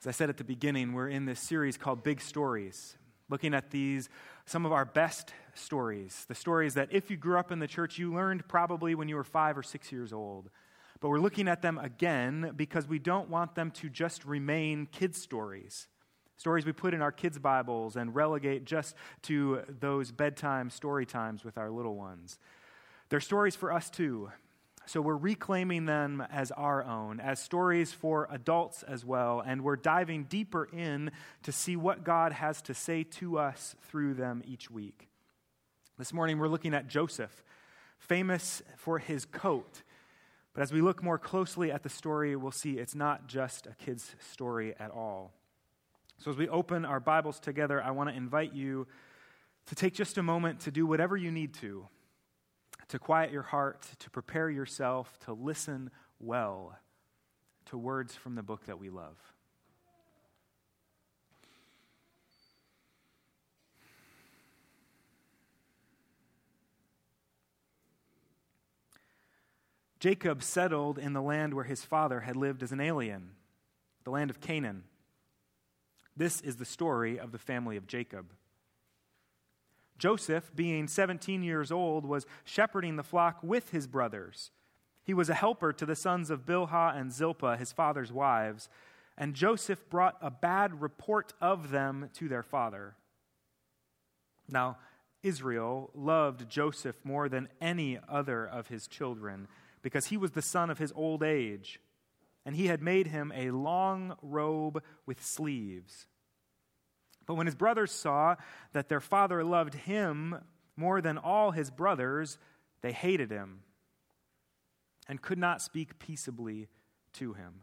As I said at the beginning, we're in this series called Big Stories, looking at these, some of our best stories. The stories that if you grew up in the church, you learned probably when you were five or six years old. But we're looking at them again because we don't want them to just remain kids' stories. Stories we put in our kids' Bibles and relegate just to those bedtime story times with our little ones. They're stories for us too. So we're reclaiming them as our own, as stories for adults as well, and we're diving deeper in to see what God has to say to us through them each week. This morning we're looking at Joseph, famous for his coat. But as we look more closely at the story, we'll see it's not just a kid's story at all. So as we open our Bibles together, I want to invite you to take just a moment to do whatever you need to to quiet your heart, to prepare yourself to listen well to words from the book that we love. Jacob settled in the land where his father had lived as an alien, the land of Canaan. This is the story of the family of Jacob. Joseph, being 17 years old, was shepherding the flock with his brothers. He was a helper to the sons of Bilhah and Zilpah, his father's wives, and Joseph brought a bad report of them to their father. Now, Israel loved Joseph more than any other of his children because he was the son of his old age, and he had made him a long robe with sleeves. But when his brothers saw that their father loved him more than all his brothers, they hated him and could not speak peaceably to him.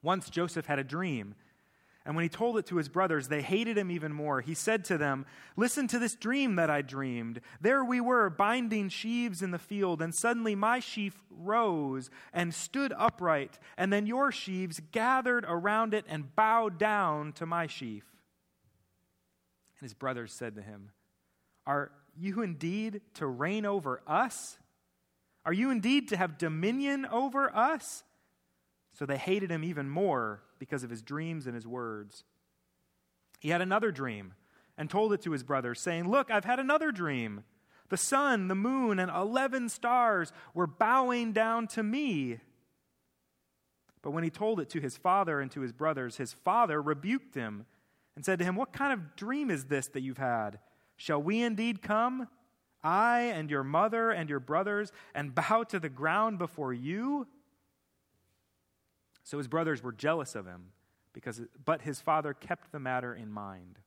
Once Joseph had a dream, and when he told it to his brothers, they hated him even more. He said to them, Listen to this dream that I dreamed. There we were, binding sheaves in the field, and suddenly my sheaf rose and stood upright, and then your sheaves gathered around it and bowed down to my sheaf. And his brothers said to him, Are you indeed to reign over us? Are you indeed to have dominion over us? So they hated him even more because of his dreams and his words. He had another dream and told it to his brothers, saying, Look, I've had another dream. The sun, the moon, and 11 stars were bowing down to me. But when he told it to his father and to his brothers, his father rebuked him and said to him, What kind of dream is this that you've had? Shall we indeed come, I and your mother and your brothers, and bow to the ground before you? So his brothers were jealous of him, because, but his father kept the matter in mind.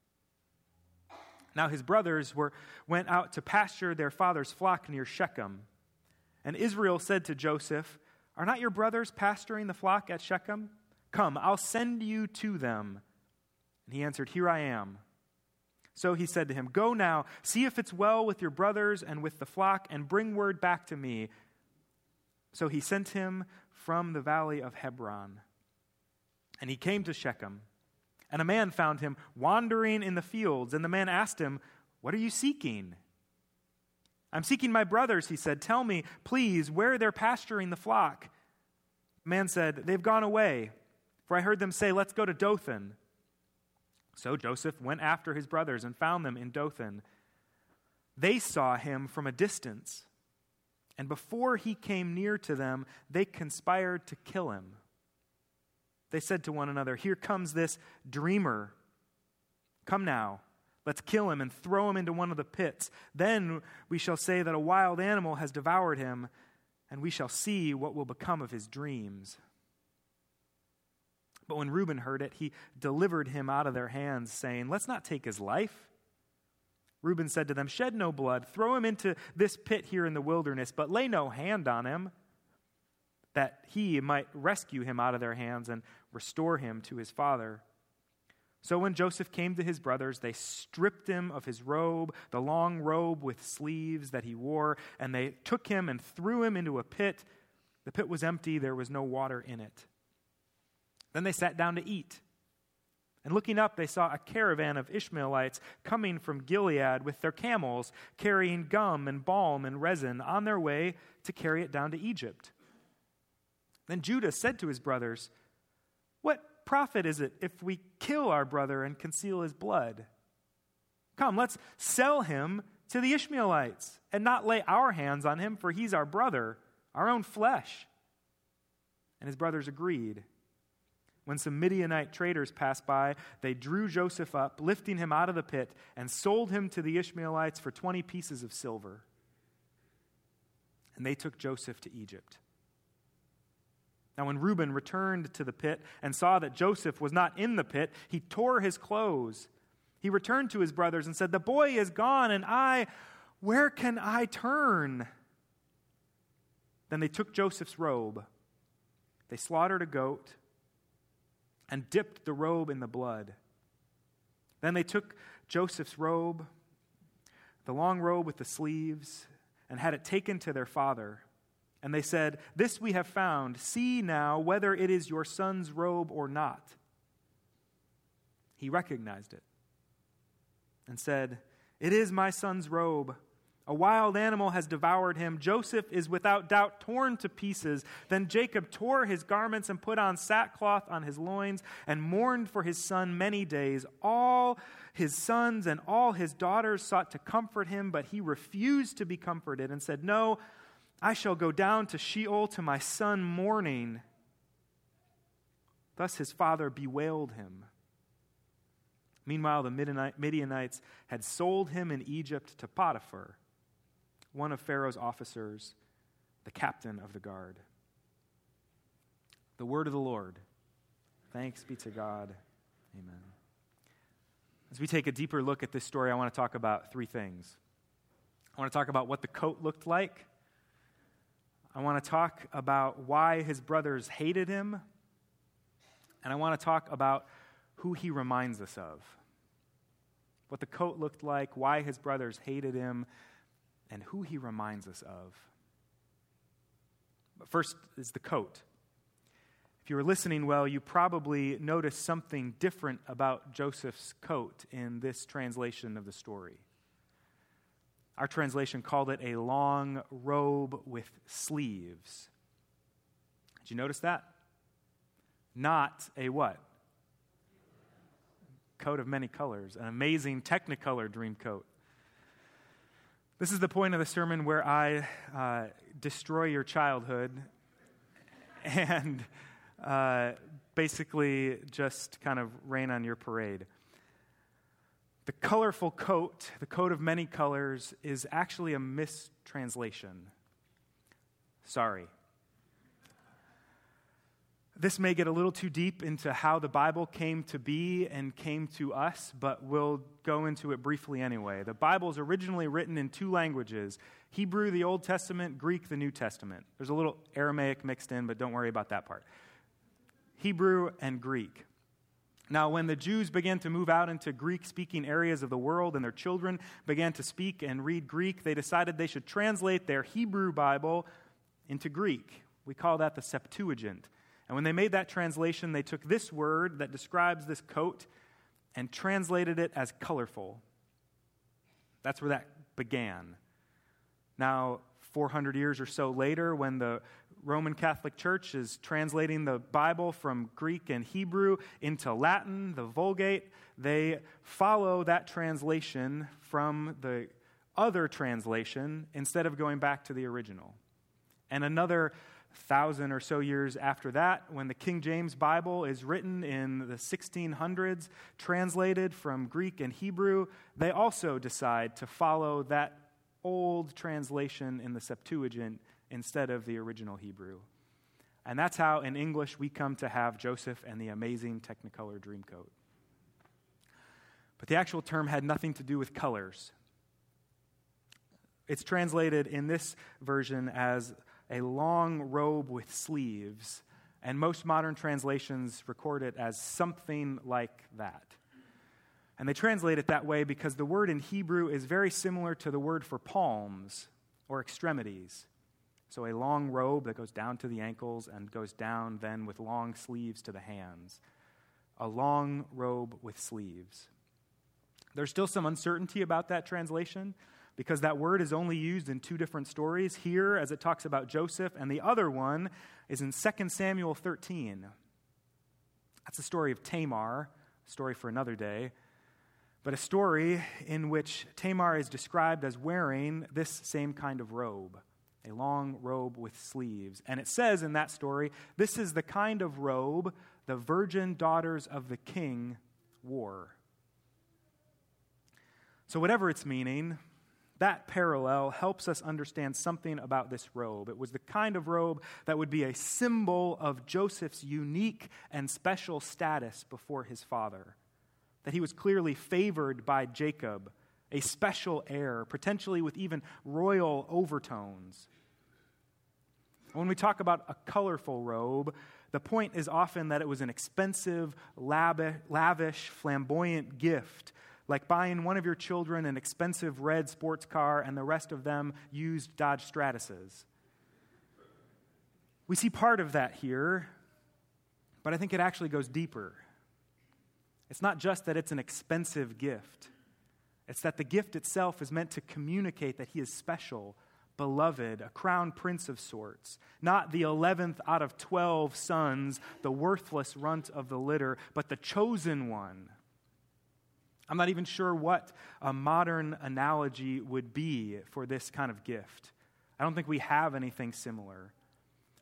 Now his brothers were, went out to pasture their father's flock near Shechem. And Israel said to Joseph, Are not your brothers pasturing the flock at Shechem? Come, I'll send you to them. And he answered, Here I am. So he said to him, Go now, see if it's well with your brothers and with the flock, and bring word back to me. So he sent him from the valley of Hebron. And he came to Shechem. And a man found him wandering in the fields. And the man asked him, What are you seeking? I'm seeking my brothers, he said. Tell me, please, where they're pasturing the flock. The man said, They've gone away, for I heard them say, Let's go to Dothan. So Joseph went after his brothers and found them in Dothan. They saw him from a distance, and before he came near to them, they conspired to kill him. They said to one another, Here comes this dreamer. Come now, let's kill him and throw him into one of the pits. Then we shall say that a wild animal has devoured him, and we shall see what will become of his dreams. But when Reuben heard it, he delivered him out of their hands, saying, Let's not take his life. Reuben said to them, Shed no blood, throw him into this pit here in the wilderness, but lay no hand on him, that he might rescue him out of their hands and restore him to his father. So when Joseph came to his brothers, they stripped him of his robe, the long robe with sleeves that he wore, and they took him and threw him into a pit. The pit was empty, there was no water in it. Then they sat down to eat. And looking up, they saw a caravan of Ishmaelites coming from Gilead with their camels, carrying gum and balm and resin on their way to carry it down to Egypt. Then Judah said to his brothers, What profit is it if we kill our brother and conceal his blood? Come, let's sell him to the Ishmaelites and not lay our hands on him, for he's our brother, our own flesh. And his brothers agreed. When some Midianite traders passed by, they drew Joseph up, lifting him out of the pit, and sold him to the Ishmaelites for 20 pieces of silver. And they took Joseph to Egypt. Now, when Reuben returned to the pit and saw that Joseph was not in the pit, he tore his clothes. He returned to his brothers and said, The boy is gone, and I, where can I turn? Then they took Joseph's robe. They slaughtered a goat and dipped the robe in the blood. Then they took Joseph's robe, the long robe with the sleeves, and had it taken to their father. And they said, This we have found. See now whether it is your son's robe or not. He recognized it and said, It is my son's robe. A wild animal has devoured him. Joseph is without doubt torn to pieces. Then Jacob tore his garments and put on sackcloth on his loins and mourned for his son many days. All his sons and all his daughters sought to comfort him, but he refused to be comforted and said, No, I shall go down to Sheol to my son mourning. Thus his father bewailed him. Meanwhile, the Midianites had sold him in Egypt to Potiphar, one of Pharaoh's officers, the captain of the guard. The word of the Lord. Thanks be to God. Amen. As we take a deeper look at this story, I want to talk about three things. I want to talk about what the coat looked like. I want to talk about why his brothers hated him. And I want to talk about who he reminds us of. What the coat looked like, why his brothers hated him, and who he reminds us of. But first is the coat. If you were listening well, you probably noticed something different about Joseph's coat in this translation of the story. Our translation called it a long robe with sleeves. Did you notice that? Not a what? Coat of many colors, an amazing Technicolor dream coat. This is the point of the sermon where I uh, destroy your childhood and uh, basically just kind of rain on your parade. The colorful coat, the coat of many colors, is actually a mistranslation. Sorry. This may get a little too deep into how the Bible came to be and came to us, but we'll go into it briefly anyway. The Bible is originally written in two languages Hebrew, the Old Testament, Greek, the New Testament. There's a little Aramaic mixed in, but don't worry about that part. Hebrew and Greek. Now, when the Jews began to move out into Greek speaking areas of the world and their children began to speak and read Greek, they decided they should translate their Hebrew Bible into Greek. We call that the Septuagint. And when they made that translation, they took this word that describes this coat and translated it as colorful. That's where that began. Now, 400 years or so later, when the Roman Catholic Church is translating the Bible from Greek and Hebrew into Latin, the Vulgate, they follow that translation from the other translation instead of going back to the original. And another thousand or so years after that, when the King James Bible is written in the 1600s, translated from Greek and Hebrew, they also decide to follow that old translation in the Septuagint instead of the original Hebrew. And that's how, in English, we come to have Joseph and the amazing Technicolor Dreamcoat. But the actual term had nothing to do with colors. It's translated in this version as a long robe with sleeves, and most modern translations record it as something like that. And they translate it that way because the word in Hebrew is very similar to the word for palms or extremities. So, a long robe that goes down to the ankles and goes down then with long sleeves to the hands. A long robe with sleeves. There's still some uncertainty about that translation because that word is only used in two different stories here as it talks about Joseph, and the other one is in 2 Samuel 13. That's the story of Tamar, a story for another day, but a story in which Tamar is described as wearing this same kind of robe, a long robe with sleeves. And it says in that story, this is the kind of robe the virgin daughters of the king wore. So, whatever its meaning, that parallel helps us understand something about this robe. It was the kind of robe that would be a symbol of Joseph's unique and special status before his father. That he was clearly favored by Jacob, a special heir, potentially with even royal overtones. When we talk about a colorful robe, the point is often that it was an expensive, lavish, flamboyant gift like buying one of your children an expensive red sports car and the rest of them used Dodge Stratuses. We see part of that here, but I think it actually goes deeper. It's not just that it's an expensive gift, it's that the gift itself is meant to communicate that he is special, beloved, a crown prince of sorts, not the 11th out of 12 sons, the worthless runt of the litter, but the chosen one I'm not even sure what a modern analogy would be for this kind of gift. I don't think we have anything similar.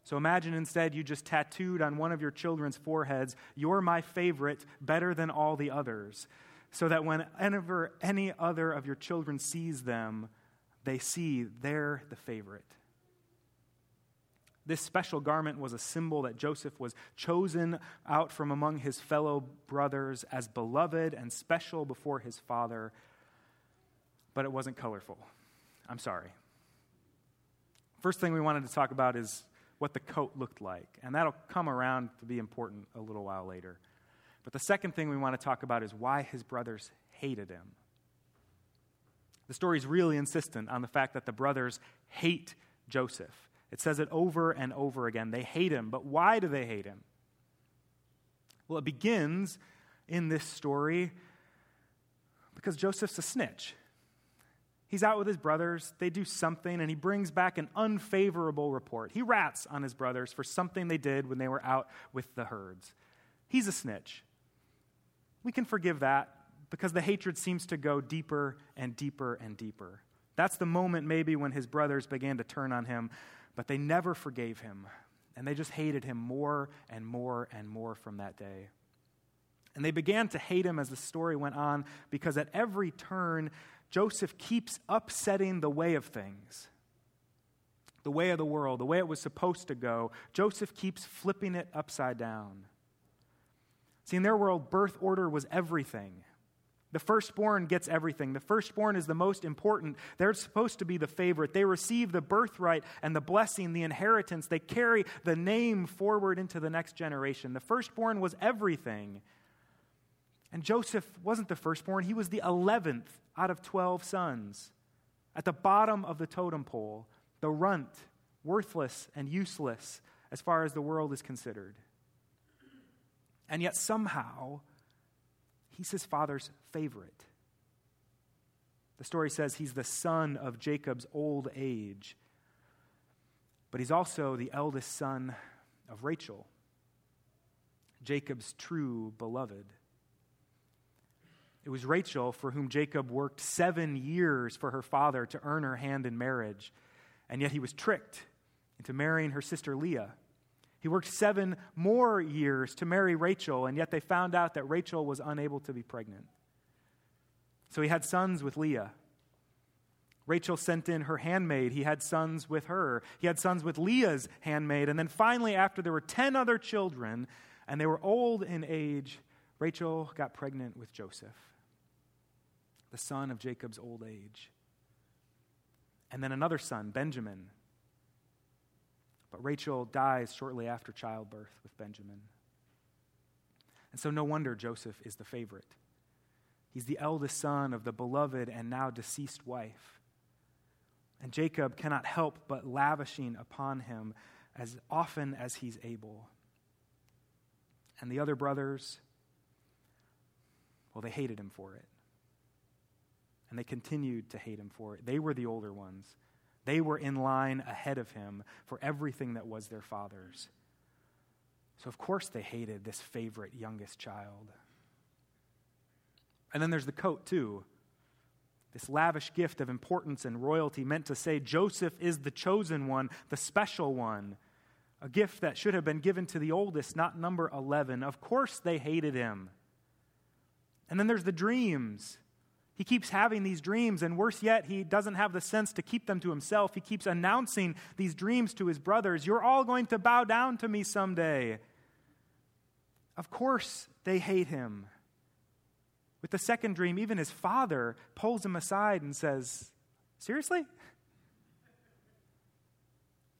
So imagine instead you just tattooed on one of your children's foreheads, You're my favorite, better than all the others, so that whenever any other of your children sees them, they see they're the favorite. This special garment was a symbol that Joseph was chosen out from among his fellow brothers as beloved and special before his father, but it wasn't colorful. I'm sorry. First thing we wanted to talk about is what the coat looked like, and that'll come around to be important a little while later. But the second thing we want to talk about is why his brothers hated him. The story is really insistent on the fact that the brothers hate Joseph. It says it over and over again. They hate him. But why do they hate him? Well, it begins in this story because Joseph's a snitch. He's out with his brothers. They do something, and he brings back an unfavorable report. He rats on his brothers for something they did when they were out with the herds. He's a snitch. We can forgive that because the hatred seems to go deeper and deeper and deeper. That's the moment, maybe, when his brothers began to turn on him. But they never forgave him, and they just hated him more and more and more from that day. And they began to hate him as the story went on because at every turn, Joseph keeps upsetting the way of things, the way of the world, the way it was supposed to go. Joseph keeps flipping it upside down. See, in their world, birth order was everything. The firstborn gets everything. The firstborn is the most important. They're supposed to be the favorite. They receive the birthright and the blessing, the inheritance. They carry the name forward into the next generation. The firstborn was everything. And Joseph wasn't the firstborn, he was the 11th out of 12 sons. At the bottom of the totem pole, the runt, worthless and useless as far as the world is considered. And yet, somehow, He's his father's favorite. The story says he's the son of Jacob's old age, but he's also the eldest son of Rachel, Jacob's true beloved. It was Rachel for whom Jacob worked seven years for her father to earn her hand in marriage, and yet he was tricked into marrying her sister Leah. He worked seven more years to marry Rachel, and yet they found out that Rachel was unable to be pregnant. So he had sons with Leah. Rachel sent in her handmaid. He had sons with her. He had sons with Leah's handmaid. And then finally, after there were 10 other children and they were old in age, Rachel got pregnant with Joseph, the son of Jacob's old age. And then another son, Benjamin, but Rachel dies shortly after childbirth with Benjamin. And so, no wonder Joseph is the favorite. He's the eldest son of the beloved and now deceased wife. And Jacob cannot help but lavishing upon him as often as he's able. And the other brothers, well, they hated him for it. And they continued to hate him for it. They were the older ones. They were in line ahead of him for everything that was their father's. So, of course, they hated this favorite youngest child. And then there's the coat, too. This lavish gift of importance and royalty meant to say Joseph is the chosen one, the special one. A gift that should have been given to the oldest, not number 11. Of course, they hated him. And then there's the dreams. He keeps having these dreams, and worse yet, he doesn't have the sense to keep them to himself. He keeps announcing these dreams to his brothers You're all going to bow down to me someday. Of course, they hate him. With the second dream, even his father pulls him aside and says, Seriously?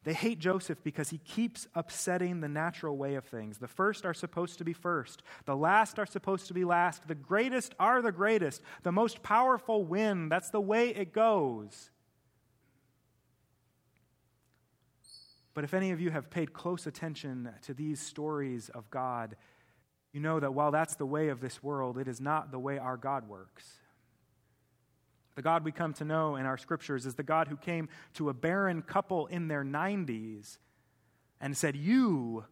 They hate Joseph because he keeps upsetting the natural way of things. The first are supposed to be first, the last are supposed to be last, the greatest are the greatest, the most powerful win. That's the way it goes. But if any of you have paid close attention to these stories of God, you know that while that's the way of this world, it is not the way our God works. The God we come to know in our scriptures is the God who came to a barren couple in their 90s and said, You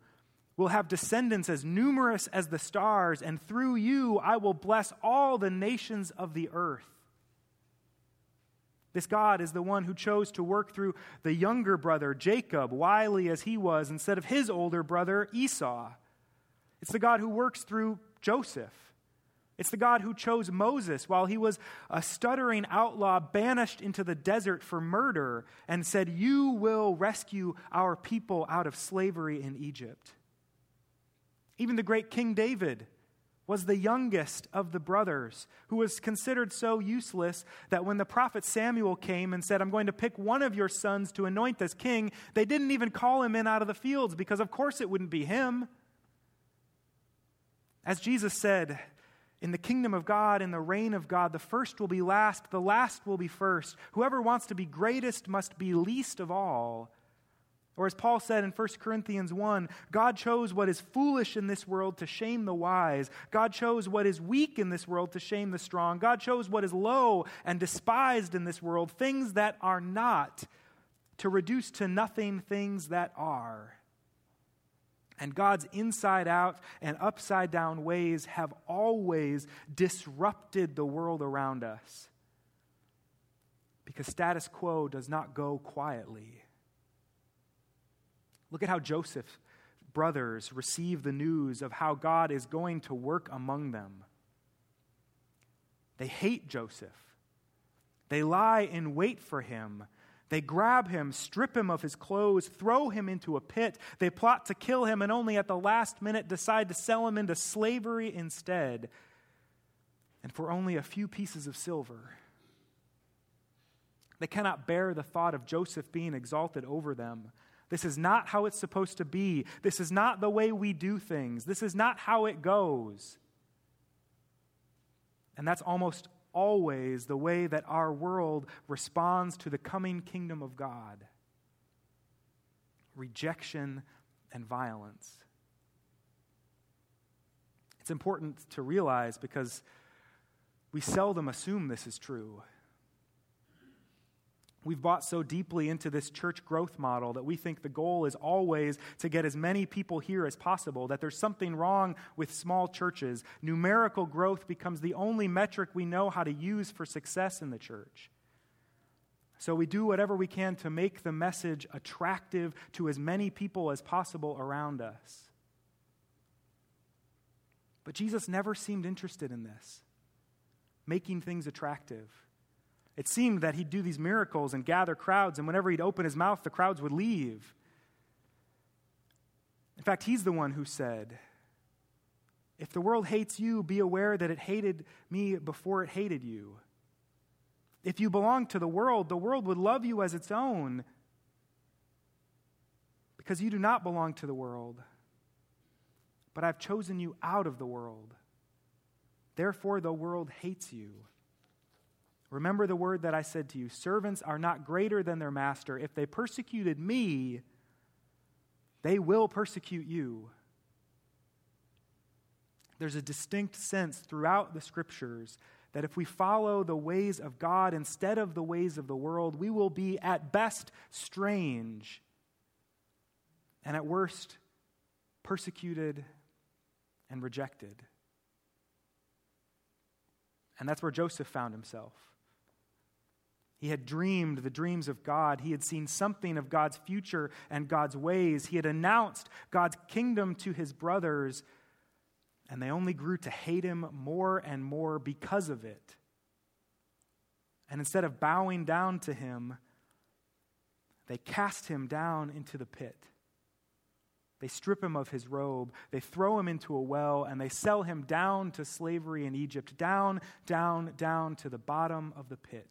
will have descendants as numerous as the stars, and through you I will bless all the nations of the earth. This God is the one who chose to work through the younger brother, Jacob, wily as he was, instead of his older brother, Esau. It's the God who works through Joseph. It's the God who chose Moses while he was a stuttering outlaw banished into the desert for murder and said, You will rescue our people out of slavery in Egypt. Even the great King David was the youngest of the brothers, who was considered so useless that when the prophet Samuel came and said, I'm going to pick one of your sons to anoint as king, they didn't even call him in out of the fields because, of course, it wouldn't be him. As Jesus said, in the kingdom of God, in the reign of God, the first will be last, the last will be first. Whoever wants to be greatest must be least of all. Or as Paul said in 1 Corinthians 1, God chose what is foolish in this world to shame the wise. God chose what is weak in this world to shame the strong. God chose what is low and despised in this world, things that are not, to reduce to nothing things that are. And God's inside out and upside down ways have always disrupted the world around us. Because status quo does not go quietly. Look at how Joseph's brothers receive the news of how God is going to work among them. They hate Joseph. They lie in wait for him they grab him, strip him of his clothes, throw him into a pit. They plot to kill him, and only at the last minute decide to sell him into slavery instead, and for only a few pieces of silver. They cannot bear the thought of Joseph being exalted over them. This is not how it's supposed to be. This is not the way we do things. This is not how it goes. And that's almost always the way that our world responds to the coming kingdom of God rejection and violence. It's important to realize because we seldom assume this is true. We've bought so deeply into this church growth model that we think the goal is always to get as many people here as possible, that there's something wrong with small churches. Numerical growth becomes the only metric we know how to use for success in the church. So we do whatever we can to make the message attractive to as many people as possible around us. But Jesus never seemed interested in this, making things attractive. It seemed that he'd do these miracles and gather crowds, and whenever he'd open his mouth, the crowds would leave. In fact, he's the one who said, If the world hates you, be aware that it hated me before it hated you. If you belong to the world, the world would love you as its own because you do not belong to the world, but I've chosen you out of the world. Therefore, the world hates you. Remember the word that I said to you servants are not greater than their master. If they persecuted me, they will persecute you. There's a distinct sense throughout the scriptures that if we follow the ways of God instead of the ways of the world, we will be at best strange and at worst persecuted, and rejected. And that's where Joseph found himself. He had dreamed the dreams of God. He had seen something of God's future and God's ways. He had announced God's kingdom to his brothers, and they only grew to hate him more and more because of it. And instead of bowing down to him, they cast him down into the pit. They strip him of his robe, they throw him into a well, and they sell him down to slavery in Egypt, down, down, down to the bottom of the pit.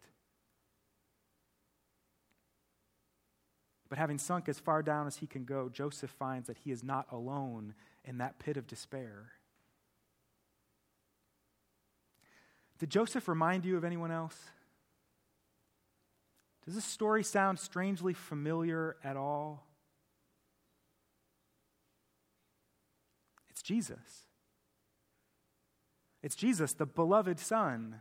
But having sunk as far down as he can go, Joseph finds that he is not alone in that pit of despair. Did Joseph remind you of anyone else? Does this story sound strangely familiar at all? It's Jesus. It's Jesus, the beloved Son.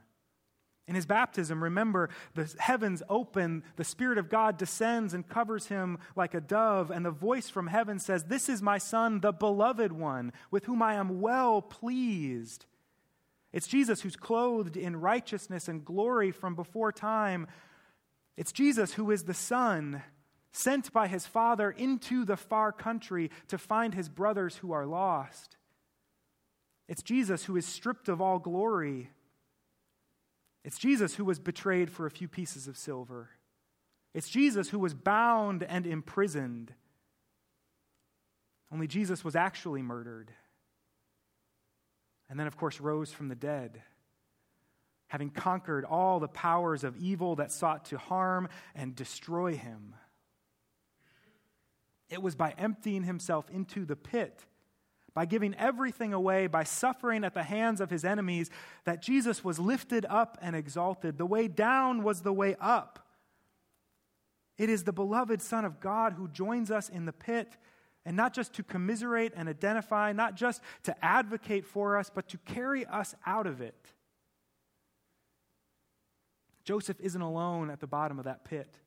In his baptism, remember, the heavens open, the Spirit of God descends and covers him like a dove, and the voice from heaven says, This is my Son, the beloved one, with whom I am well pleased. It's Jesus who's clothed in righteousness and glory from before time. It's Jesus who is the Son, sent by his Father into the far country to find his brothers who are lost. It's Jesus who is stripped of all glory it's Jesus who was betrayed for a few pieces of silver. It's Jesus who was bound and imprisoned. Only Jesus was actually murdered. And then, of course, rose from the dead, having conquered all the powers of evil that sought to harm and destroy him. It was by emptying himself into the pit by giving everything away, by suffering at the hands of his enemies, that Jesus was lifted up and exalted. The way down was the way up. It is the beloved Son of God who joins us in the pit, and not just to commiserate and identify, not just to advocate for us, but to carry us out of it. Joseph isn't alone at the bottom of that pit.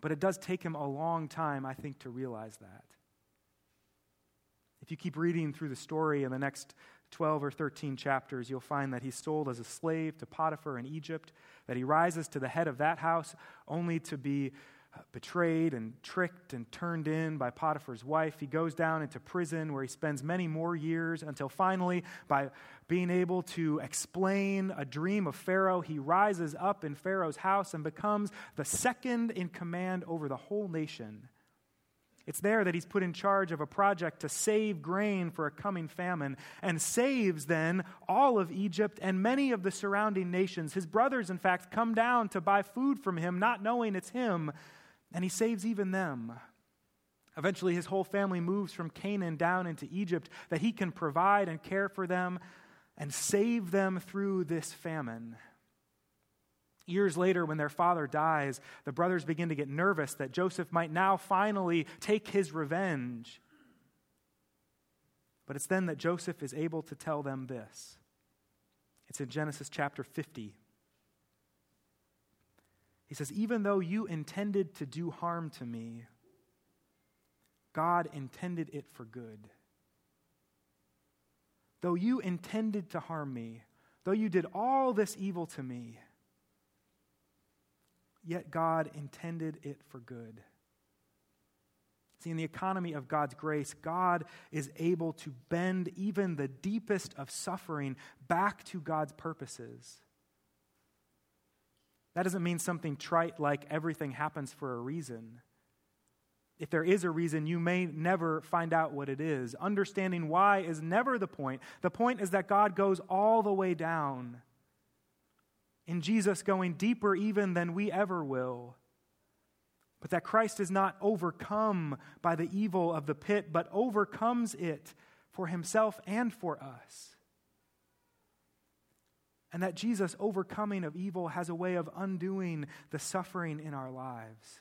But it does take him a long time, I think, to realize that. If you keep reading through the story in the next 12 or 13 chapters, you'll find that he's sold as a slave to Potiphar in Egypt, that he rises to the head of that house only to be uh, betrayed and tricked and turned in by Potiphar's wife. He goes down into prison where he spends many more years until finally, by being able to explain a dream of Pharaoh, he rises up in Pharaoh's house and becomes the second in command over the whole nation. It's there that he's put in charge of a project to save grain for a coming famine and saves then all of Egypt and many of the surrounding nations. His brothers, in fact, come down to buy food from him, not knowing it's him, and he saves even them. Eventually, his whole family moves from Canaan down into Egypt that he can provide and care for them and save them through this famine. Years later, when their father dies, the brothers begin to get nervous that Joseph might now finally take his revenge. But it's then that Joseph is able to tell them this. It's in Genesis chapter 50. He says, Even though you intended to do harm to me, God intended it for good. Though you intended to harm me, though you did all this evil to me, yet God intended it for good. See, in the economy of God's grace, God is able to bend even the deepest of suffering back to God's purposes. That doesn't mean something trite like everything happens for a reason. If there is a reason, you may never find out what it is. Understanding why is never the point. The point is that God goes all the way down in Jesus going deeper even than we ever will. But that Christ is not overcome by the evil of the pit, but overcomes it for himself and for us. And that Jesus' overcoming of evil has a way of undoing the suffering in our lives.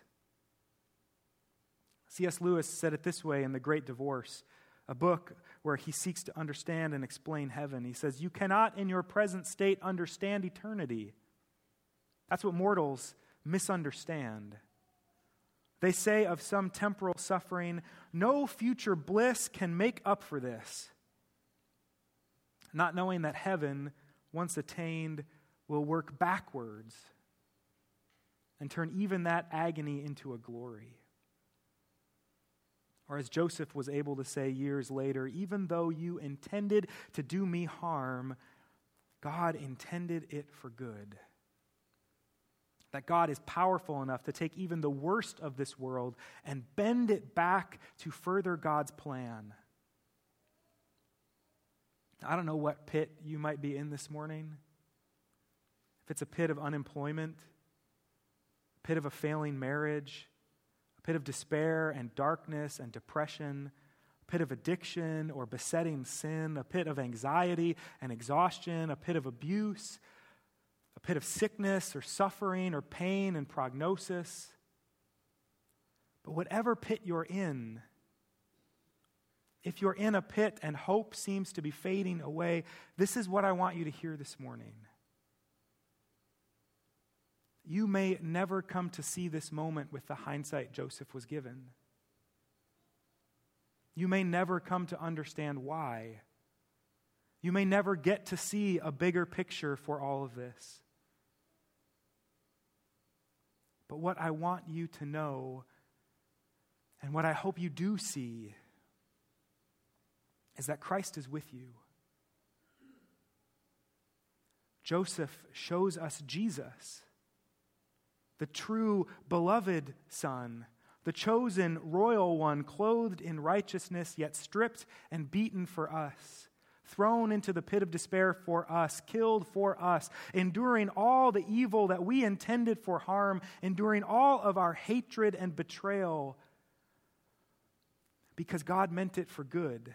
C.S. Lewis said it this way in The Great Divorce, a book where he seeks to understand and explain heaven. He says, You cannot in your present state understand eternity. That's what mortals misunderstand. They say of some temporal suffering, no future bliss can make up for this, not knowing that heaven, once attained, will work backwards and turn even that agony into a glory. Or as Joseph was able to say years later, even though you intended to do me harm, God intended it for good that God is powerful enough to take even the worst of this world and bend it back to further God's plan. I don't know what pit you might be in this morning. If it's a pit of unemployment, pit of a failing marriage, pit of despair and darkness and depression, a pit of addiction or besetting sin, a pit of anxiety and exhaustion, a pit of abuse, a pit of sickness or suffering or pain and prognosis. But whatever pit you're in, if you're in a pit and hope seems to be fading away, this is what I want you to hear this morning. You may never come to see this moment with the hindsight Joseph was given. You may never come to understand why. You may never get to see a bigger picture for all of this. But what I want you to know, and what I hope you do see, is that Christ is with you. Joseph shows us Jesus, the true beloved Son, the chosen royal one, clothed in righteousness, yet stripped and beaten for us thrown into the pit of despair for us, killed for us, enduring all the evil that we intended for harm, enduring all of our hatred and betrayal, because God meant it for good.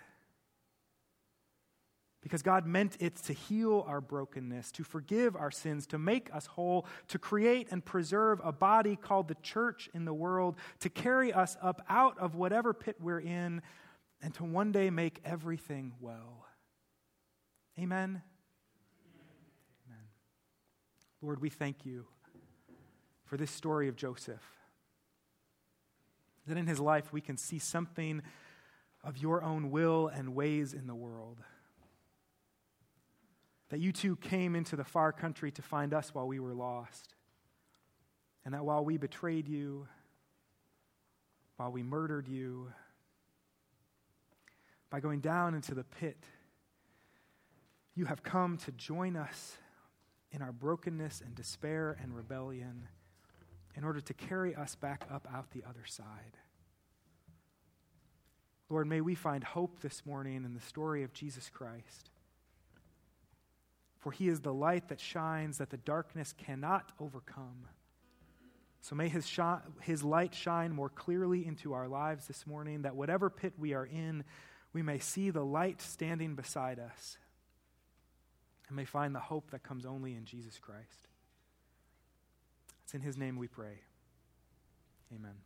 Because God meant it to heal our brokenness, to forgive our sins, to make us whole, to create and preserve a body called the church in the world, to carry us up out of whatever pit we're in, and to one day make everything well. Amen? Amen. Lord, we thank you for this story of Joseph. That in his life we can see something of your own will and ways in the world. That you too came into the far country to find us while we were lost. And that while we betrayed you, while we murdered you, by going down into the pit, you have come to join us in our brokenness and despair and rebellion in order to carry us back up out the other side. Lord, may we find hope this morning in the story of Jesus Christ. For he is the light that shines that the darkness cannot overcome. So may his, sh- his light shine more clearly into our lives this morning, that whatever pit we are in, we may see the light standing beside us and may find the hope that comes only in Jesus Christ. It's in his name we pray. Amen.